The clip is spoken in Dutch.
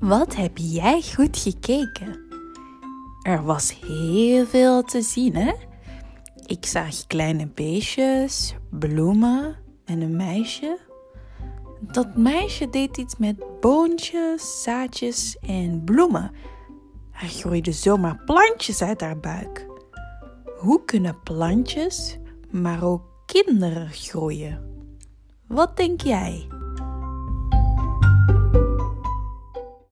Wat heb jij goed gekeken? Er was heel veel te zien, hè? Ik zag kleine beestjes, bloemen en een meisje. Dat meisje deed iets met boontjes, zaadjes en bloemen. Er groeide zomaar plantjes uit haar buik. Hoe kunnen plantjes, maar ook kinderen groeien? Wat denk jij?